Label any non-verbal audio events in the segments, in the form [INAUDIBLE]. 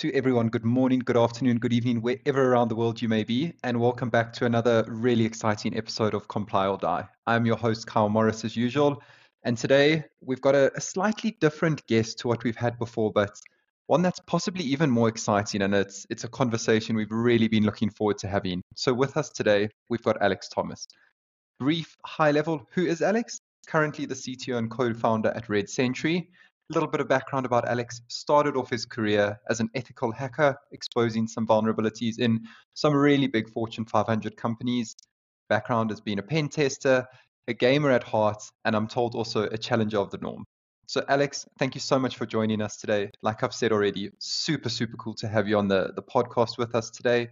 to everyone. Good morning, good afternoon, good evening, wherever around the world you may be, and welcome back to another really exciting episode of Comply or Die. I'm your host, Kyle Morris, as usual, and today we've got a, a slightly different guest to what we've had before, but one that's possibly even more exciting, and it's it's a conversation we've really been looking forward to having. So, with us today, we've got Alex Thomas. Brief, high level, who is Alex? Currently the CTO and co-founder at Red Sentry a little bit of background about Alex. Started off his career as an ethical hacker, exposing some vulnerabilities in some really big Fortune 500 companies. Background has been a pen tester, a gamer at heart, and I'm told also a challenger of the norm. So, Alex, thank you so much for joining us today. Like I've said already, super, super cool to have you on the, the podcast with us today.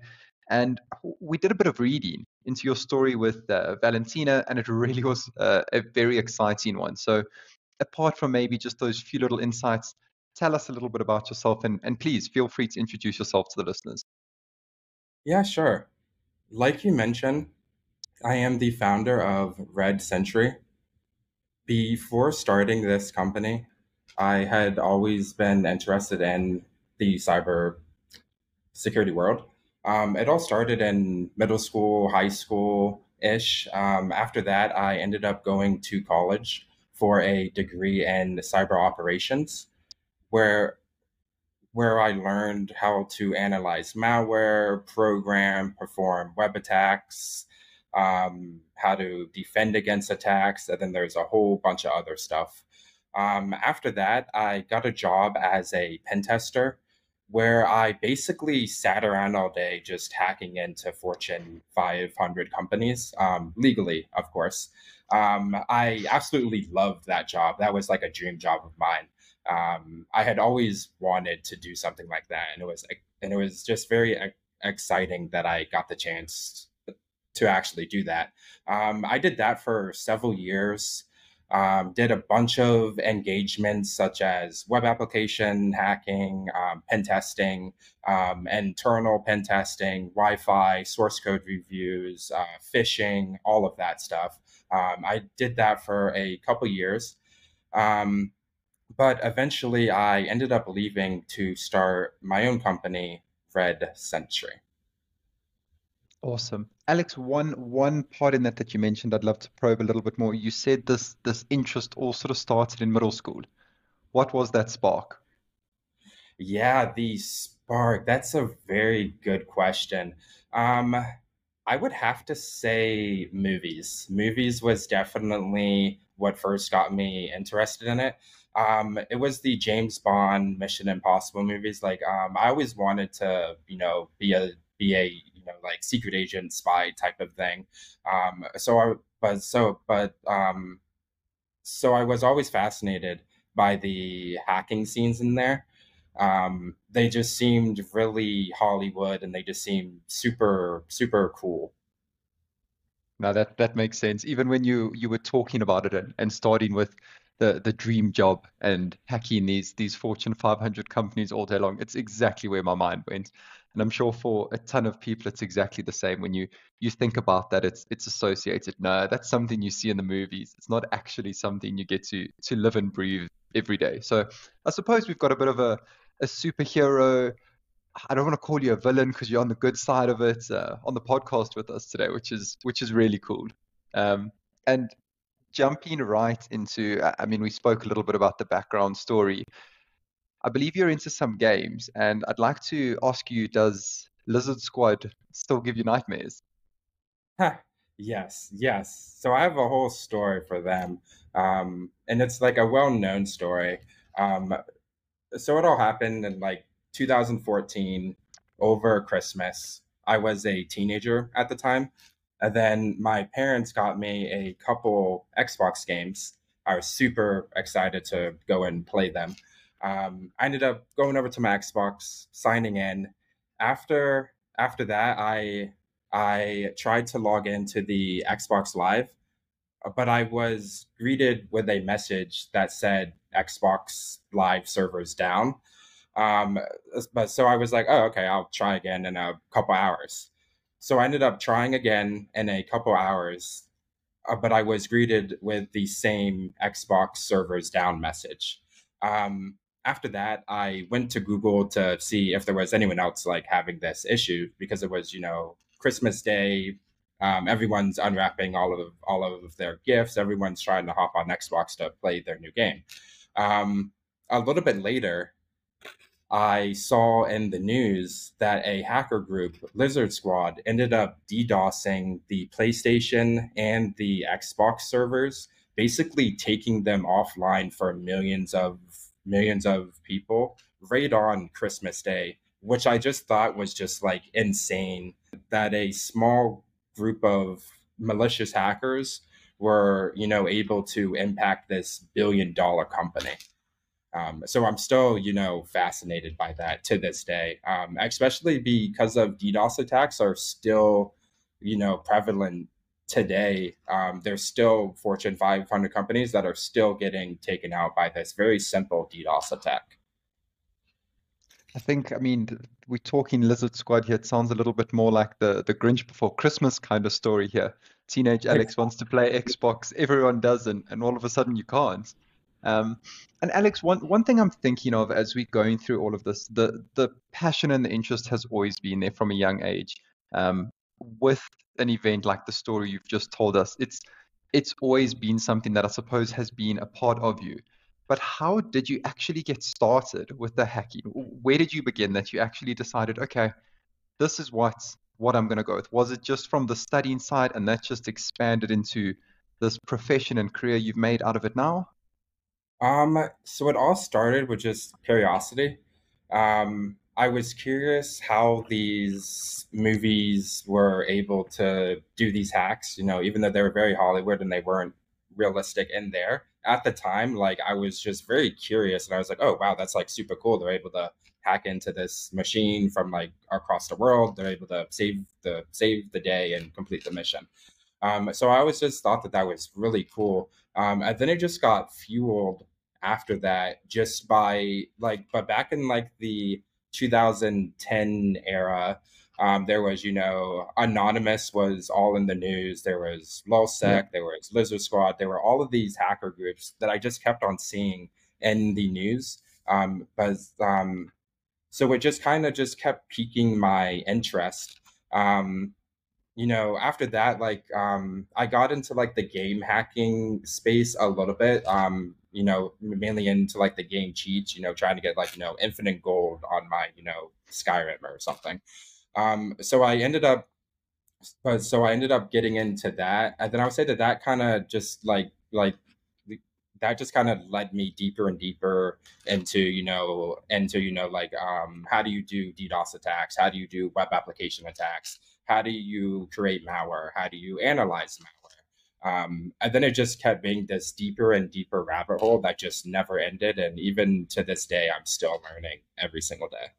And we did a bit of reading into your story with uh, Valentina, and it [LAUGHS] really was uh, a very exciting one. So, apart from maybe just those few little insights, tell us a little bit about yourself and, and please feel free to introduce yourself to the listeners. Yeah, sure. Like you mentioned, I am the founder of Red Sentry. Before starting this company, I had always been interested in the cyber security world. Um, it all started in middle school, high school ish. Um, after that, I ended up going to college for a degree in cyber operations, where where I learned how to analyze malware, program, perform web attacks, um, how to defend against attacks, and then there's a whole bunch of other stuff. Um, after that, I got a job as a pen tester where I basically sat around all day just hacking into Fortune 500 companies, um, legally, of course. Um, I absolutely loved that job. That was like a dream job of mine. Um, I had always wanted to do something like that, and it was and it was just very exciting that I got the chance to actually do that. Um, I did that for several years um, did a bunch of engagements such as web application hacking, um, pen testing, um, internal pen testing, Wi Fi, source code reviews, uh, phishing, all of that stuff. Um, I did that for a couple years. Um, but eventually, I ended up leaving to start my own company, Red Sentry. Awesome. Alex, one one part in that that you mentioned, I'd love to probe a little bit more. You said this this interest all sort of started in middle school. What was that spark? Yeah, the spark. That's a very good question. Um, I would have to say movies. Movies was definitely what first got me interested in it. Um, it was the James Bond, Mission Impossible movies. Like, um, I always wanted to, you know, be a be a you know like secret agent spy type of thing um so i but so but um so i was always fascinated by the hacking scenes in there um they just seemed really hollywood and they just seemed super super cool now that that makes sense even when you you were talking about it and, and starting with the the dream job and hacking these these fortune 500 companies all day long it's exactly where my mind went and I'm sure for a ton of people, it's exactly the same. When you you think about that, it's it's associated. No, that's something you see in the movies. It's not actually something you get to to live and breathe every day. So I suppose we've got a bit of a a superhero. I don't want to call you a villain because you're on the good side of it uh, on the podcast with us today, which is which is really cool. Um, and jumping right into, I mean, we spoke a little bit about the background story. I believe you're into some games, and I'd like to ask you: Does Lizard Squad still give you nightmares? yes, yes. So I have a whole story for them, um, and it's like a well-known story. Um, so it all happened in like 2014 over Christmas. I was a teenager at the time, and then my parents got me a couple Xbox games. I was super excited to go and play them. Um, I ended up going over to my Xbox, signing in. After after that, I I tried to log into the Xbox Live, but I was greeted with a message that said Xbox Live servers down. Um, but so I was like, oh, okay, I'll try again in a couple hours. So I ended up trying again in a couple hours, uh, but I was greeted with the same Xbox servers down message. Um, after that, I went to Google to see if there was anyone else like having this issue because it was, you know, Christmas Day. Um, everyone's unwrapping all of all of their gifts. Everyone's trying to hop on Xbox to play their new game. Um, a little bit later, I saw in the news that a hacker group, Lizard Squad, ended up DDoSing the PlayStation and the Xbox servers, basically taking them offline for millions of millions of people right on Christmas Day, which I just thought was just like insane that a small group of malicious hackers were, you know, able to impact this billion dollar company. Um, so I'm still, you know, fascinated by that to this day, um, especially because of DDoS attacks are still, you know, prevalent today. Um, there's still Fortune 500 companies that are still getting taken out by this very simple DDoS attack. I think, I mean, we're talking Lizard Squad here. It sounds a little bit more like the the Grinch before Christmas kind of story here. Teenage Alex wants to play Xbox, everyone does, and, and all of a sudden you can't. Um, and Alex, one one thing I'm thinking of as we're going through all of this, the the passion and the interest has always been there from a young age. Um, with an event like the story you've just told us, it's it's always been something that I suppose has been a part of you. But how did you actually get started with the hacking? Where did you begin that you actually decided, okay, this is what what I'm going to go with? Was it just from the studying side and that just expanded into this profession and career you've made out of it now? Um, so it all started with just curiosity. Um, I was curious how these movies were able to do these hacks, you know, even though they were very Hollywood and they weren't realistic in there. At the time, like I was just very curious and I was like, oh wow, that's like super cool. They're able to hack into this machine from like across the world. They're able to save the save the day and complete the mission. Um, so I always just thought that that was really cool. Um, and then it just got fueled after that just by like, but back in like the 2010 era, um, there was, you know, Anonymous was all in the news. There was LulzSec, yeah. there was Lizard Squad. There were all of these hacker groups that I just kept on seeing in the news. Um, but um, so it just kind of just kept piquing my interest. Um, you know, after that, like um, I got into like the game hacking space a little bit. Um, you know, mainly into like the game cheats. You know, trying to get like you know infinite gold on my you know Skyrim or something. Um, so I ended up, so I ended up getting into that, and then I would say that that kind of just like like that just kind of led me deeper and deeper into you know into you know like um, how do you do DDoS attacks? How do you do web application attacks? how do you create malware? How do you analyze malware? Um, and then it just kept being this deeper and deeper rabbit hole that just never ended. And even to this day, I'm still learning every single day.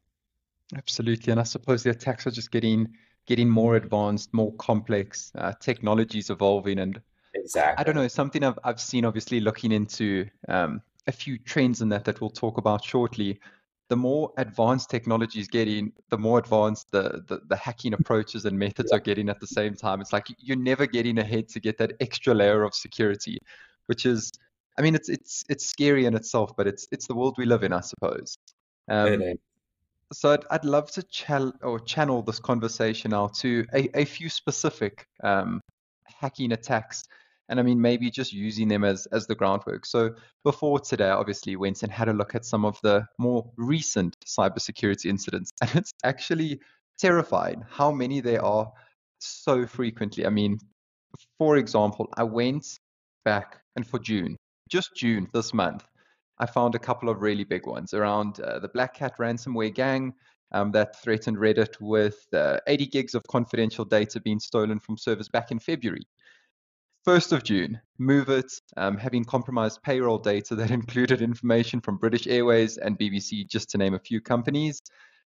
Absolutely, and I suppose the attacks are just getting getting more advanced, more complex. Uh, technologies evolving, and exactly. I don't know something I've I've seen. Obviously, looking into um, a few trends in that that we'll talk about shortly the more advanced technology is getting, the more advanced the, the, the hacking approaches and methods are getting at the same time. It's like you're never getting ahead to get that extra layer of security, which is, I mean, it's it's it's scary in itself, but it's it's the world we live in, I suppose. Um, so I'd, I'd love to chal- or channel this conversation now to a, a few specific um, hacking attacks and I mean maybe just using them as as the groundwork. So before today, I obviously went and had a look at some of the more recent cybersecurity incidents, [LAUGHS] and it's actually terrifying how many there are so frequently. I mean, for example, I went back and for June, just June this month, I found a couple of really big ones around uh, the Black Cat ransomware gang. Um, that threatened Reddit with uh, 80 gigs of confidential data being stolen from servers back in February. 1st of June, MOVEit, um, having compromised payroll data that [LAUGHS] included information from British Airways and BBC, just to name a few companies.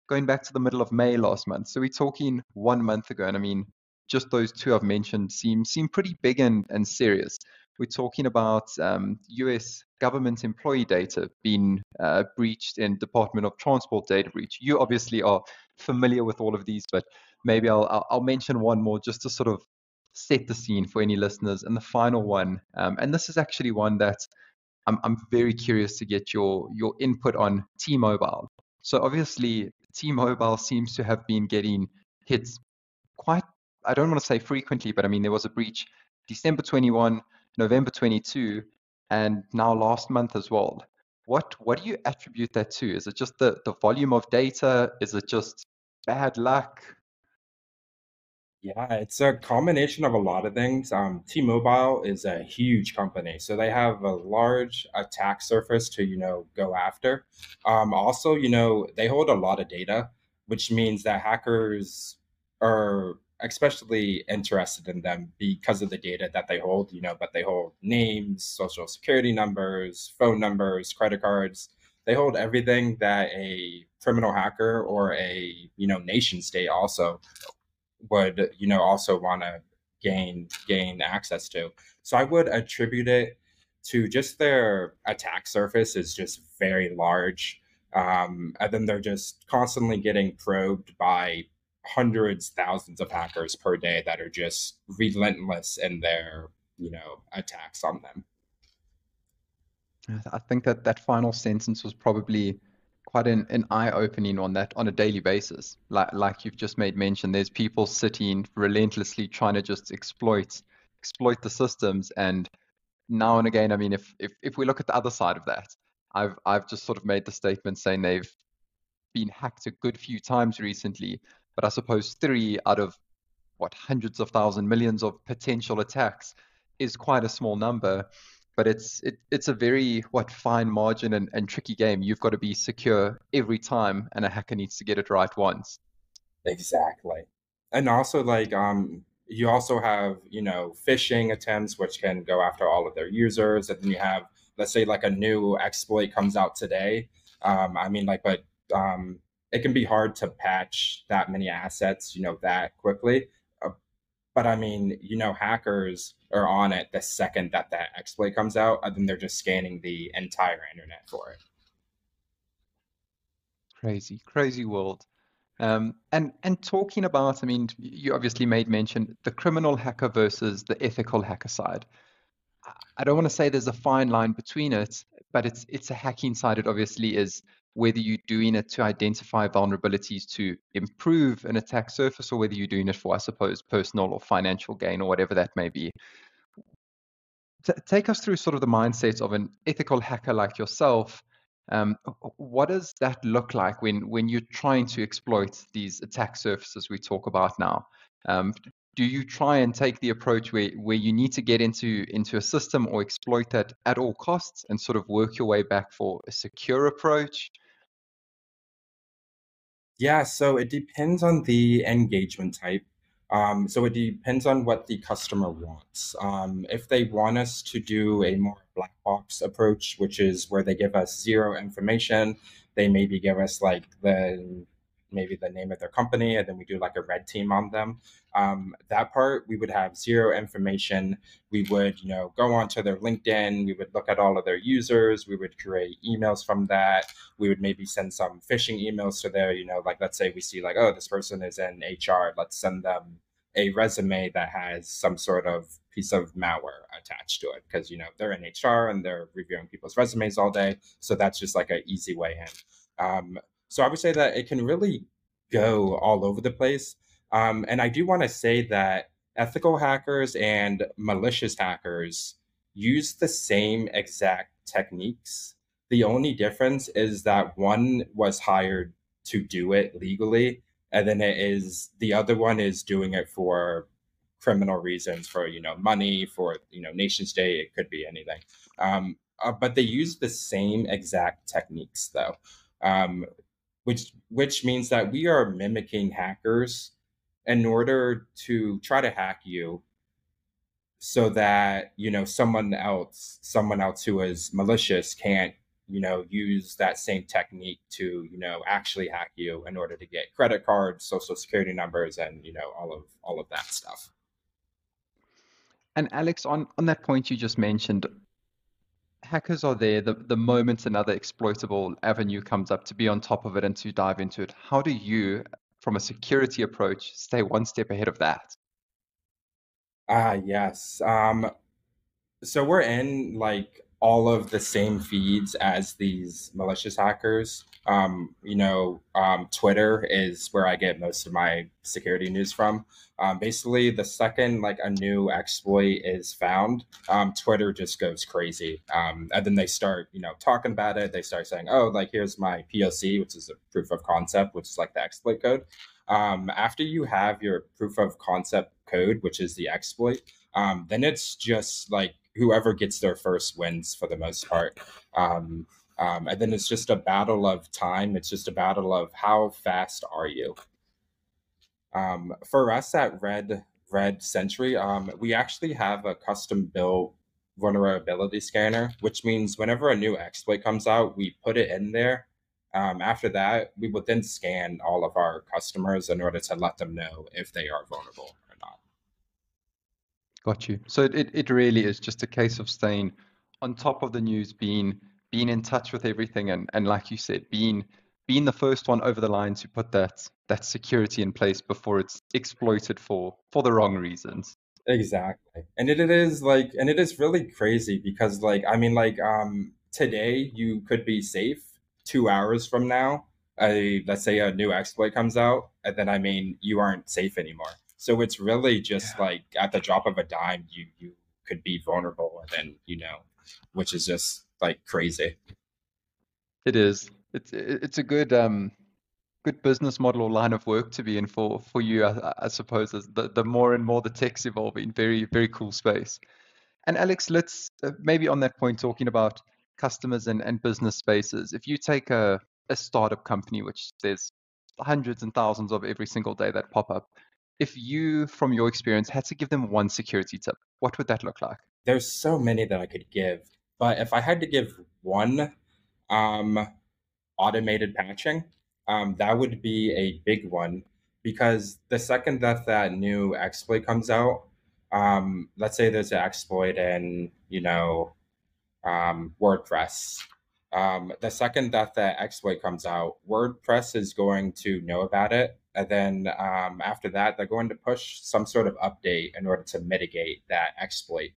Going back to the middle of May last month. So we're talking one month ago. And I mean, just those two I've mentioned seem seem pretty big and, and serious. We're talking about um, US government employee data being uh, breached in Department of Transport data breach. You obviously are familiar with all of these, but maybe I'll, I'll, mention one more just to sort of set the scene for any listeners. And the final one, um, and this is actually one that I'm I'm very curious to get your your input on T-Mobile. So obviously, T-Mobile seems to have been getting hits quite. I don't want to say frequently, but I mean there was a breach December 21, November 22, and now last month as well. What what do you attribute that to? Is it just the the volume of data? Is it just bad luck? Yeah, it's a combination of a lot of things. Um, T-Mobile is a huge company, so they have a large attack surface to, you know, go after. Um, also, you know, they hold a lot of data, which means that hackers are especially interested in them because of the data that they hold, you know, but they hold names, social security numbers, phone numbers, credit cards. They hold everything that a criminal hacker or a, you know, nation state also would you know also want to gain gain access to. So I would attribute it to just their attack surface is just very large. Um, and then they're just constantly getting probed by hundreds, thousands of hackers per day that are just relentless in their, you know, attacks on them. I think that that final sentence was probably quite an, an eye-opening on that on a daily basis. Like like you've just made mention, there's people sitting relentlessly trying to just exploit exploit the systems. And now and again, I mean, if if if we look at the other side of that, I've I've just sort of made the statement saying they've been hacked a good few times recently, but I suppose three out of what hundreds of thousands, millions of potential attacks is quite a small number but it's it, it's a very what fine margin and, and tricky game. You've got to be secure every time, and a hacker needs to get it right once. Exactly, and also like um, you also have you know phishing attempts, which can go after all of their users, and then you have let's say like a new exploit comes out today. Um, I mean, like, but um, it can be hard to patch that many assets, you know, that quickly. But I mean, you know, hackers are on it the second that that exploit comes out, and then they're just scanning the entire internet for it. Crazy, crazy world. Um, and and talking about, I mean, you obviously made mention the criminal hacker versus the ethical hacker side. I don't want to say there's a fine line between it, but it's it's a hacking side. It obviously is whether you're doing it to identify vulnerabilities to improve an attack surface or whether you're doing it for, I suppose, personal or financial gain or whatever that may be. T- take us through sort of the mindset of an ethical hacker like yourself. Um, what does that look like when, when you're trying to exploit these attack surfaces we talk about now? Um, do you try and take the approach where, where you need to get into into a system or exploit that at all costs and sort of work your way back for a secure approach? Yeah, so it depends on the engagement type. Um, so it depends on what the customer wants. Um, if they want us to do a more black box approach, which is where they give us zero information, they maybe give us like the maybe the name of their company, and then we do like a red team on them. Um, that part, we would have zero information. We would, you know, go onto their LinkedIn. We would look at all of their users. We would create emails from that. We would maybe send some phishing emails to their, you know, like let's say we see like, oh, this person is in HR. Let's send them a resume that has some sort of piece of malware attached to it because you know they're in HR and they're reviewing people's resumes all day. So that's just like an easy way in. Um, so I would say that it can really go all over the place. Um, and I do want to say that ethical hackers and malicious hackers use the same exact techniques. The only difference is that one was hired to do it legally, and then it is the other one is doing it for criminal reasons, for you know money, for you know nation state. It could be anything. Um, uh, but they use the same exact techniques though. Um, which which means that we are mimicking hackers in order to try to hack you so that you know someone else someone else who is malicious can't you know use that same technique to you know actually hack you in order to get credit cards social security numbers and you know all of all of that stuff. And alex on on that point you just mentioned hackers are there the, the moment another exploitable avenue comes up to be on top of it and to dive into it. How do you, from a security approach, stay one step ahead of that? Ah, yes. Um, so we're in like all of the same feeds as these malicious hackers. Um, you know, um, Twitter is where I get most of my security news from. Um, basically, the second like a new exploit is found, um, Twitter just goes crazy, um, and then they start, you know, talking about it. They start saying, "Oh, like here's my POC, which is a proof of concept, which is like the exploit code." Um, after you have your proof of concept code, which is the exploit, then it's just like whoever gets there first wins for the most part. Um, um, and then it's just a battle of time. It's just a battle of how fast are you. Um, for us at Red Red Sentry, um, we actually have a custom built vulnerability scanner, which means whenever a new exploit comes out, we put it in there. Um, after that, we would then scan all of our customers in order to let them know if they are vulnerable. Got you. So it, it really is just a case of staying on top of the news, being being in touch with everything, and and like you said, being being the first one over the line to put that that security in place before it's exploited for for the wrong reasons. Exactly, and it, it is like, and it is really crazy because like I mean like um today you could be safe. Two hours from now, a let's say a new exploit comes out, and then I mean you aren't safe anymore. So it's really just yeah. like at the drop of a dime, you you could be vulnerable, and then you know, which is just like crazy. It is. It's it's a good um good business model or line of work to be in for for you. I, I suppose the the more and more the tech's evolving, very very cool space. And Alex, let's uh, maybe on that point talking about customers and, and business spaces. If you take a a startup company, which there's hundreds and thousands of every single day that pop up, if you, from your experience, had to give them one security tip, what would that look like? There's so many that I could give, but if I had to give one, um, automated patching, um, that would be a big one because the second that that new exploit comes out, um, let's say there's an exploit in you know um, WordPress. Um, the second that the exploit comes out, WordPress is going to know about it and then um, after that, they're going to push some sort of update in order to mitigate that exploit.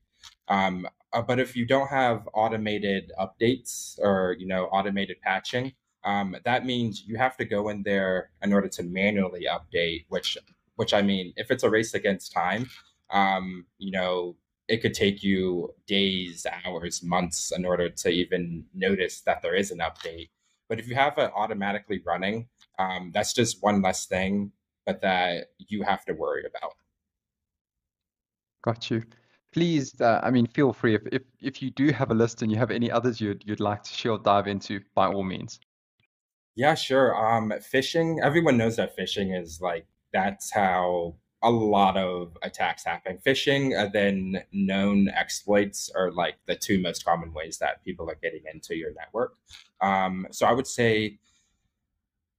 Um, uh, but if you don't have automated updates or you know automated patching, um, that means you have to go in there in order to manually update. Which, which I mean, if it's a race against time, um, you know, it could take you days, hours, months in order to even notice that there is an update. But if you have it automatically running, um, that's just one less thing, but that you have to worry about. Got you. Please, uh, I mean, feel free if, if if you do have a list and you have any others you'd you'd like to share or dive into, by all means. Yeah, sure. Um, phishing. Everyone knows that phishing is like that's how a lot of attacks happen. Phishing and then known exploits are like the two most common ways that people are getting into your network. Um, so I would say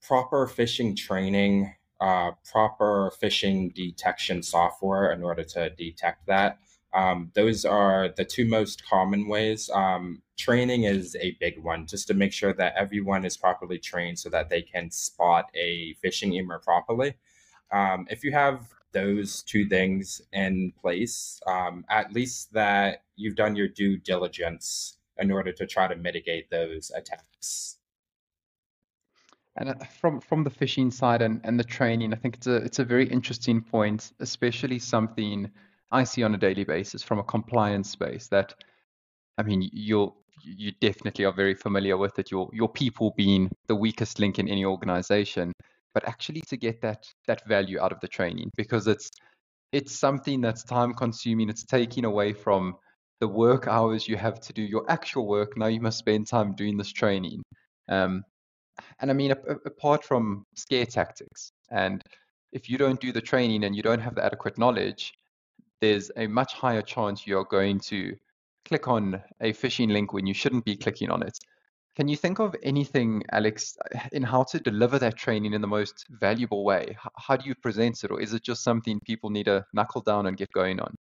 proper phishing training, uh, proper phishing detection software in order to detect that. Um, those are the two most common ways. Um, training is a big one, just to make sure that everyone is properly trained so that they can spot a phishing email properly. Um, if you have those two things in place, um, at least that you've done your due diligence in order to try to mitigate those attacks. And uh, from from the phishing side and, and the training, I think it's a it's a very interesting point, especially something I see on a daily basis from a compliance space. That I mean, you'll you definitely are very familiar with it. Your your people being the weakest link in any organization, but actually to get that that value out of the training because it's it's something that's time consuming. It's taking away from the work hours you have to do your actual work. Now you must spend time doing this training. Um, and I mean, apart from scare tactics, and if you don't do the training and you don't have the adequate knowledge, there's a much higher chance you're going to click on a phishing link when you shouldn't be clicking on it. Can you think of anything, Alex, in how to deliver that training in the most valuable way? How do you present it, or is it just something people need to knuckle down and get going on?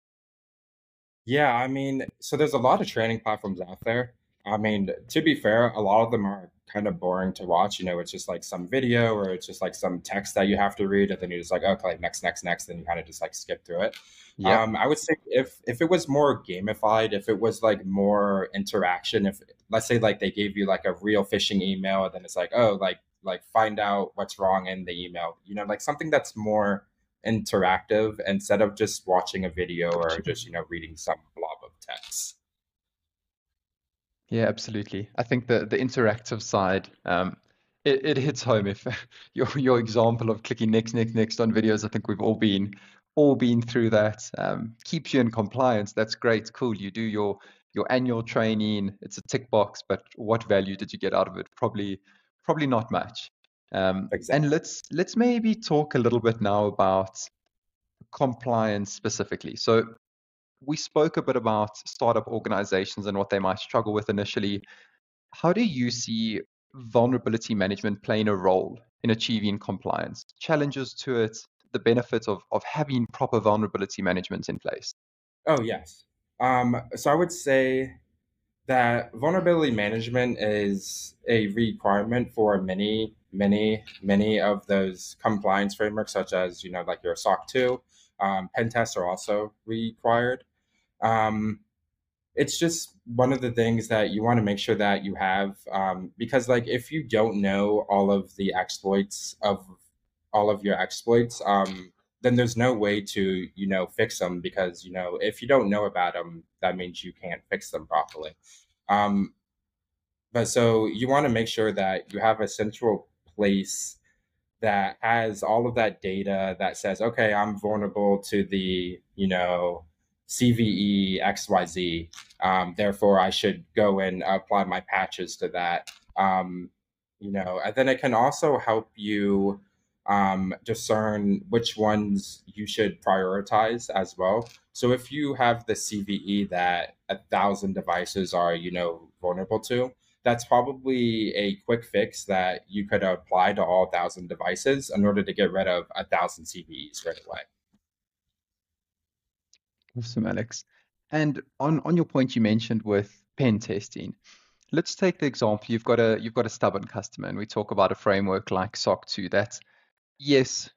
Yeah, I mean, so there's a lot of training platforms out there. I mean, to be fair, a lot of them are kind of boring to watch. You know, it's just like some video or it's just like some text that you have to read, and then you're just like, okay, next, next, next, then you kind of just like skip through it. Yeah. Um, I would say if if it was more gamified, if it was like more interaction, if let's say like they gave you like a real phishing email, and then it's like, oh, like like find out what's wrong in the email, you know, like something that's more interactive instead of just watching a video or just you know reading some blob of text. Yeah, absolutely. I think the the interactive side, um, it, it hits home. If [LAUGHS] your your example of clicking next, next, next on videos, I think we've all been all been through that. Um, keeps you in compliance. That's great, cool. You do your your annual training. It's a tick box, but what value did you get out of it? Probably probably not much. Um, Exactly. and let's let's maybe talk a little bit now about compliance specifically. So we spoke a bit about startup organizations and what they might struggle with initially. How do you see vulnerability management playing a role in achieving compliance? Challenges to it, the benefits of, of having proper vulnerability management in place. Oh yes. Um, so I would say that vulnerability management is a requirement for many, many, many of those compliance frameworks, such as you know, like your SOC two. Um, pen tests are also required. Um, it's just one of the things that you want to make sure that you have um, because like if you don't know all of the exploits of all of your exploits um, then there's no way to you know fix them because you know if you don't know about them that means you can't fix them properly um, but so you want to make sure that you have a central place that has all of that data that says okay i'm vulnerable to the you know CVE XYZ. Um, therefore, I should go and apply my patches to that. Um, you know, and then it can also help you um, discern which ones you should prioritize as well. So if you have the CVE that a thousand devices are, you know, vulnerable to, that's probably a quick fix that you could apply to all thousand devices in order to get rid of a thousand CVEs right away. Awesome, Alex. And on, on your point you mentioned with pen testing, let's take the example you've got a you've got a stubborn customer, and we talk about a framework like SOC 2 that yes,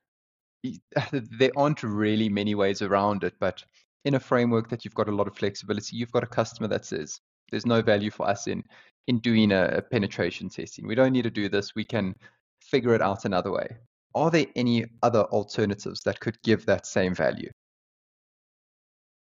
[LAUGHS] there aren't really many ways around it, but in a framework that you've got a lot of flexibility, you've got a customer that says there's no value for us in in doing a, a penetration testing. We don't need to do this. We can figure it out another way. Are there any other alternatives that could give that same value?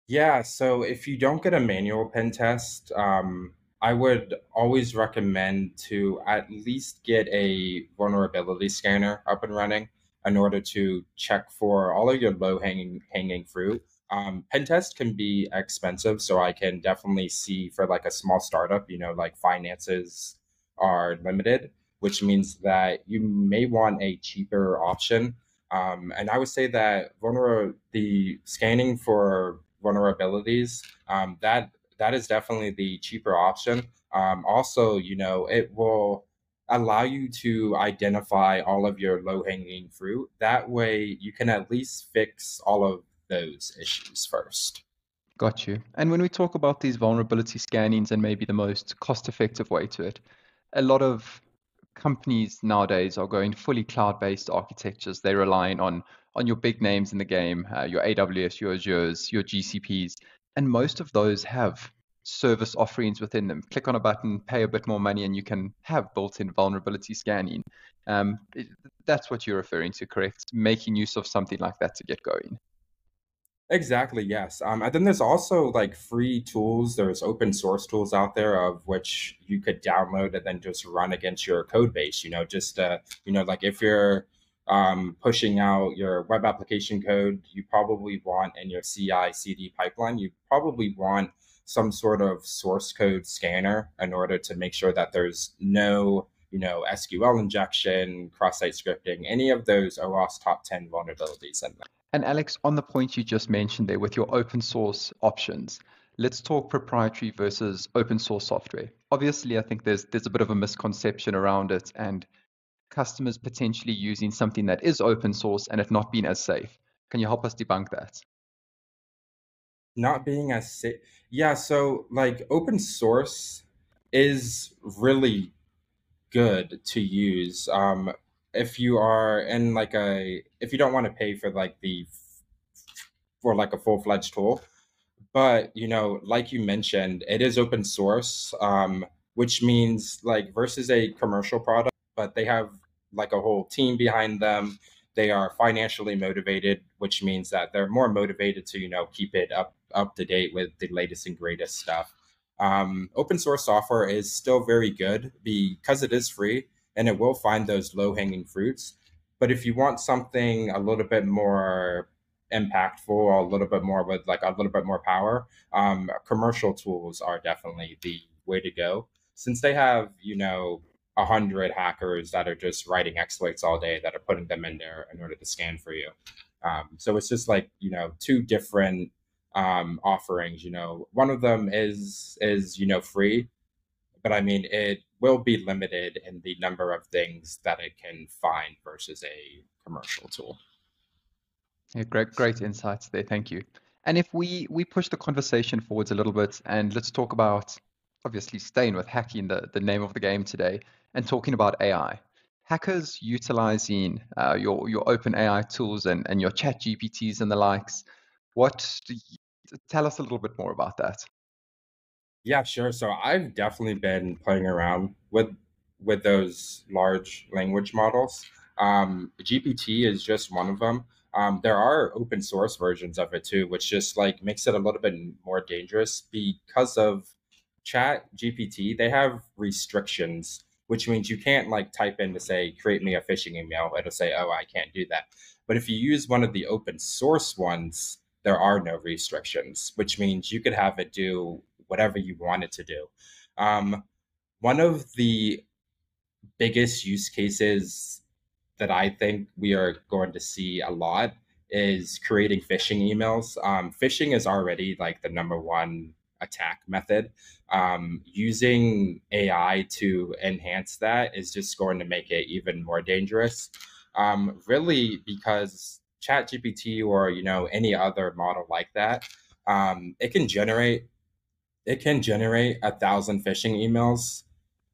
Yeah, so if you don't get a manual pen test, um, I would always recommend to at least get a vulnerability scanner up and running in order to check for all of your low hanging hanging fruit. Um, pen test can be expensive, so I can definitely see for like a small startup, you know, like finances are limited, which means that you may want a cheaper option. Um, and I would say that vulner the scanning for vulnerabilities, um, that that is definitely the cheaper option. Um, also, you know, it will allow you to identify all of your low hanging fruit. That way, you can at least fix all of those issues first. Got you. And when we talk about these vulnerability scannings and maybe the most cost-effective way to it, a lot of companies nowadays are going fully cloud-based architectures. They're relying on on your big names in the game, uh, your AWS, your Azures, your GCPs, and most of those have service offerings within them. Click on a button, pay a bit more money, and you can have built-in vulnerability scanning. Um, that's what you're referring to, correct? Making use of something like that to get going. Exactly, yes. Um, and then there's also like free tools. There's open source tools out there of which you could download and then just run against your code base. You know, just uh, you know, like if you're um, pushing out your web application code, you probably want in your CI CD pipeline, you probably want some sort of source code scanner in order to make sure that there's no you know SQL injection, cross-site scripting, any of those OWASP top 10 vulnerabilities in there. And Alex, on the point you just mentioned there with your open source options, let's talk proprietary versus open source software. Obviously, I think there's there's a bit of a misconception around it and customers potentially using something that is open source and it not being as safe. Can you help us debunk that? not being as safe. Yeah, so like open source is really good to use um, if you are in like a if you don't want to pay for like the for like a full fledged tool. But you know, like you mentioned, it is open source, um, which means like versus a commercial product, but they have like a whole team behind them. They are financially motivated, which means that they're more motivated to you know keep it up up to date with the latest and greatest stuff. Um, open source software is still very good because it is free and it will find those low hanging fruits. But if you want something a little bit more impactful or a little bit more with like a little bit more power, um, commercial tools are definitely the way to go. Since they have, you know, a hundred hackers that are just writing exploits all day that are putting them in there in order to scan for you. Um, so it's just like you know two different um, offerings. You know, one of them is is you know free, but I mean it will be limited in the number of things that it can find versus a commercial tool. Yeah, great, great insights there. Thank you. And if we we push the conversation forwards a little bit, and let's talk about obviously staying with hacking, the the name of the game today, and talking about AI. Hackers utilizing uh, your your open AI tools and and your Chat GPTs and the likes. What you, tell us a little bit more about that? Yeah, sure. So I've definitely been playing around with with those large language models. Um, GPT is just one of them. Um, there are open source versions of it too, which just like makes it a little bit more dangerous because of Chat GPT. They have restrictions, which means you can't like type in to say create me a phishing email. It'll say, oh, I can't do that. But if you use one of the open source ones, there are no restrictions, which means you could have it do whatever you want it to do. Um, one of the biggest use cases that I think we are going to see a lot is creating phishing emails. Um, phishing is already like the number one attack method. Um, using AI to enhance that is just going to make it even more dangerous. Um, really, because ChatGPT or you know any other model like that, um, it can generate it can generate a thousand phishing emails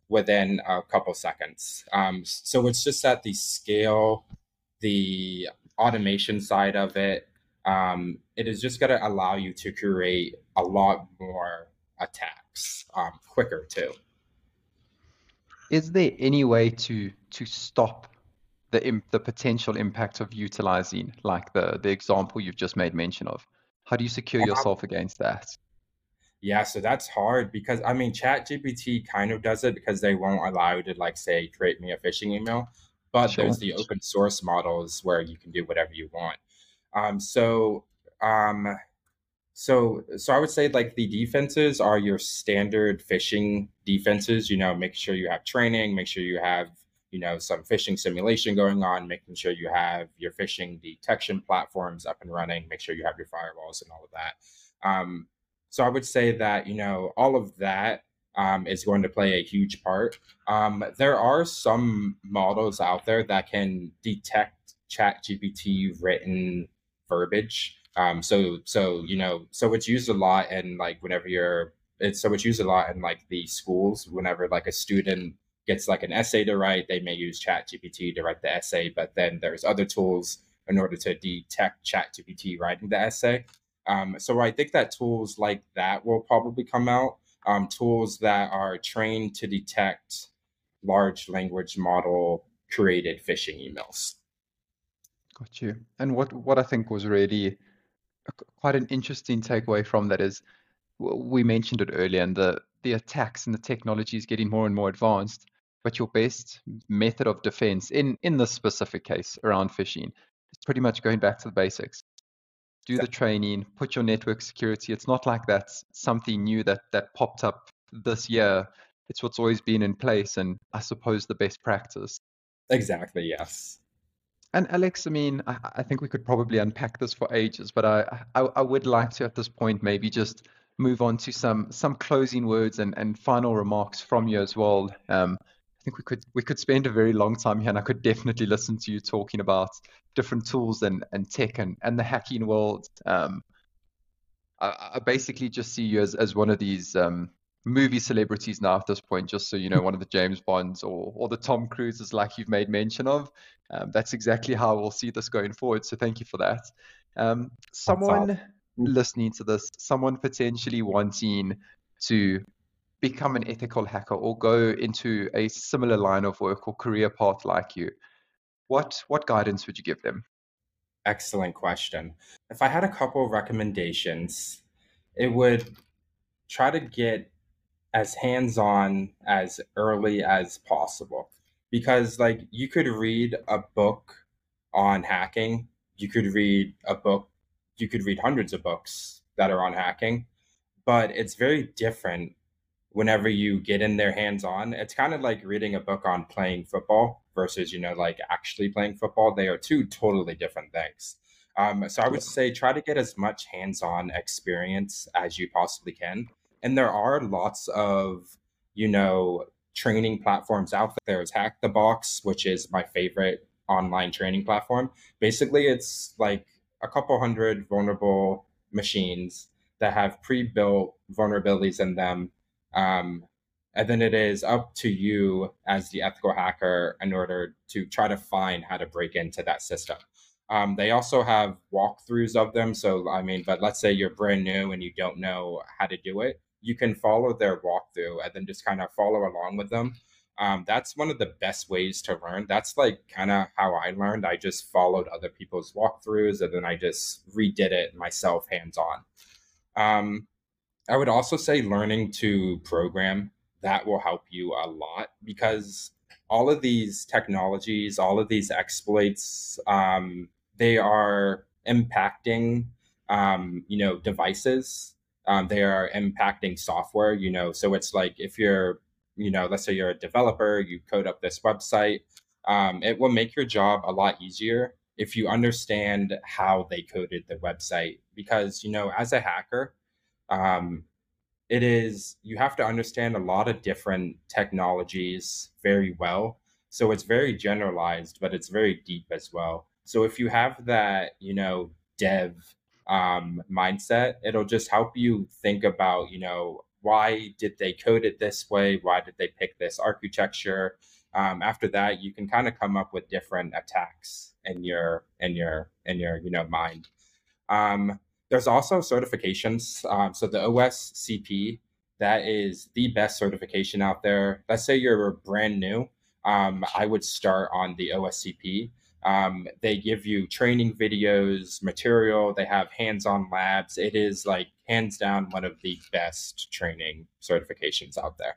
within a couple seconds. Um, so it's just that the scale, the automation side of it, um, it is just going to allow you to create a lot more attacks um, quicker too. Is there any way to to stop the imp- the potential impact of utilizing like the the example you've just made mention of? How do you secure yourself against that? Yeah, so that's hard because I mean, Chat GPT kind of does it because they won't allow you to like say create me a phishing email, but sure. there's the open source models where you can do whatever you want. Um, so um, so so I would say like the defenses are your standard phishing defenses. You know, make sure you have training, make sure you have you know some phishing simulation going on, making sure you have your phishing detection platforms up and running, make sure you have your firewalls and all of that. Um, so I would say that, you know, all of that um, is going to play a huge part. Um, there are some models out there that can detect chat GPT written verbiage. Um, so, so, you know, so it's used a lot in like whenever you're, it's so it's used a lot in like the schools, whenever like a student gets like an essay to write, they may use chat GPT to write the essay, but then there's other tools in order to detect chat GPT writing the essay. Um, so I think that tools like that will probably come out. Um, tools that are trained to detect large language model created phishing emails. Got you. And what what I think was really quite an interesting takeaway from that is we mentioned it earlier, and the the attacks and the technology is getting more and more advanced. But your best method of defense in in this specific case around phishing is pretty much going back to the basics do the training, put your network security. It's not like that's something new that that popped up this year. It's what's always been in place, and I suppose the best practice. Exactly. Yes. And Alex, I mean, I, I think we could probably unpack this for ages, but I, I, I would like to at this point maybe just move on to some some closing words and, and final remarks from you as well. Um, think we could we could spend a very long time here, and I could definitely listen to you talking about different tools and, and tech and, and the hacking world. Um, I, I, basically just see you as, as one of these um, movie celebrities now at this point, just so you know, [LAUGHS] one of the James Bonds or or the Tom Cruises, like you've made mention of. Um, that's exactly how we'll see this going forward. So thank you for that. Um, someone listening to this, someone potentially wanting to become an ethical hacker or go into a similar line of work or career path like you, what what guidance would you give them? Excellent question. If I had a couple of recommendations, it would try to get as hands-on as early as possible because like you could read a book on hacking you could read a book you could read hundreds of books that are on hacking but it's very different whenever you get in their hands on it's kind of like reading a book on playing football versus you know like actually playing football. They are two totally different things. Um, so i would say try to get as much hands-on experience as you possibly can. And there are lots of you know training platforms out there. There's hack the box which is my favorite online training platform. Basically it's like a couple hundred vulnerable machines that have pre-built vulnerabilities in them um, and then it is up to you as the ethical hacker in order to try to find how to break into that system um, they also have walkthroughs of them so i mean but let's say you're brand new and you don't know how to do it you can follow their walkthrough and then just kind of follow along with them. Um, that's one of the best ways to learn. That's like kind of how I learned. I just followed other people's walkthroughs and then I just redid it myself hands on. Um, I would also say learning to program that will help you a lot because all of these technologies, all of these exploits, um, they are impacting, um, you know, devices. Um, they are impacting software you know so it's like if you're you know let's say you're a developer you code up this website um, it will make your job a lot easier if you understand how they coded the website because you know as a hacker um, it is you have to understand a lot of different technologies very well so it's very generalized but it's very deep as well so if you have that you know dev um, mindset, it'll just help you think about, you know, why did they code it this way? Why did they pick this architecture? Um, after that, you can kind of come up with different attacks in your in your in your you know mind. Um, there's also certifications. Um, so the OSCP that is the best certification out there. Let's say you're brand new. Um, I would start on the OSCP. Um, they give you training videos, material. They have hands-on labs. It is like hands down one of the best training certifications out there.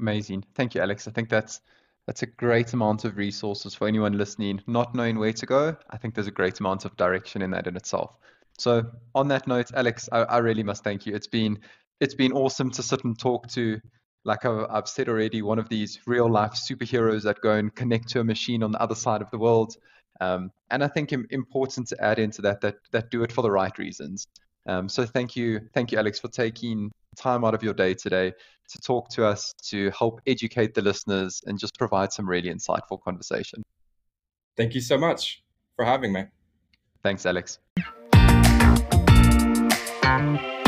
Amazing. Thank you, Alex. I think that's that's a great amount of resources for anyone listening, not knowing where to go. I think there's a great amount of direction in that in itself. So on that note, Alex, I, I really must thank you. It's been it's been awesome to sit and talk to like I've said already, one of these real life superheroes that go and connect to a machine on the other side of the world. Um, and I think important to add into that that that do it for the right reasons. Um, so thank you, thank you, Alex, for taking time out of your day today to talk to us, to help educate the listeners, and just provide some really insightful conversation. Thank you so much for having me. Thanks, Alex. Thank you.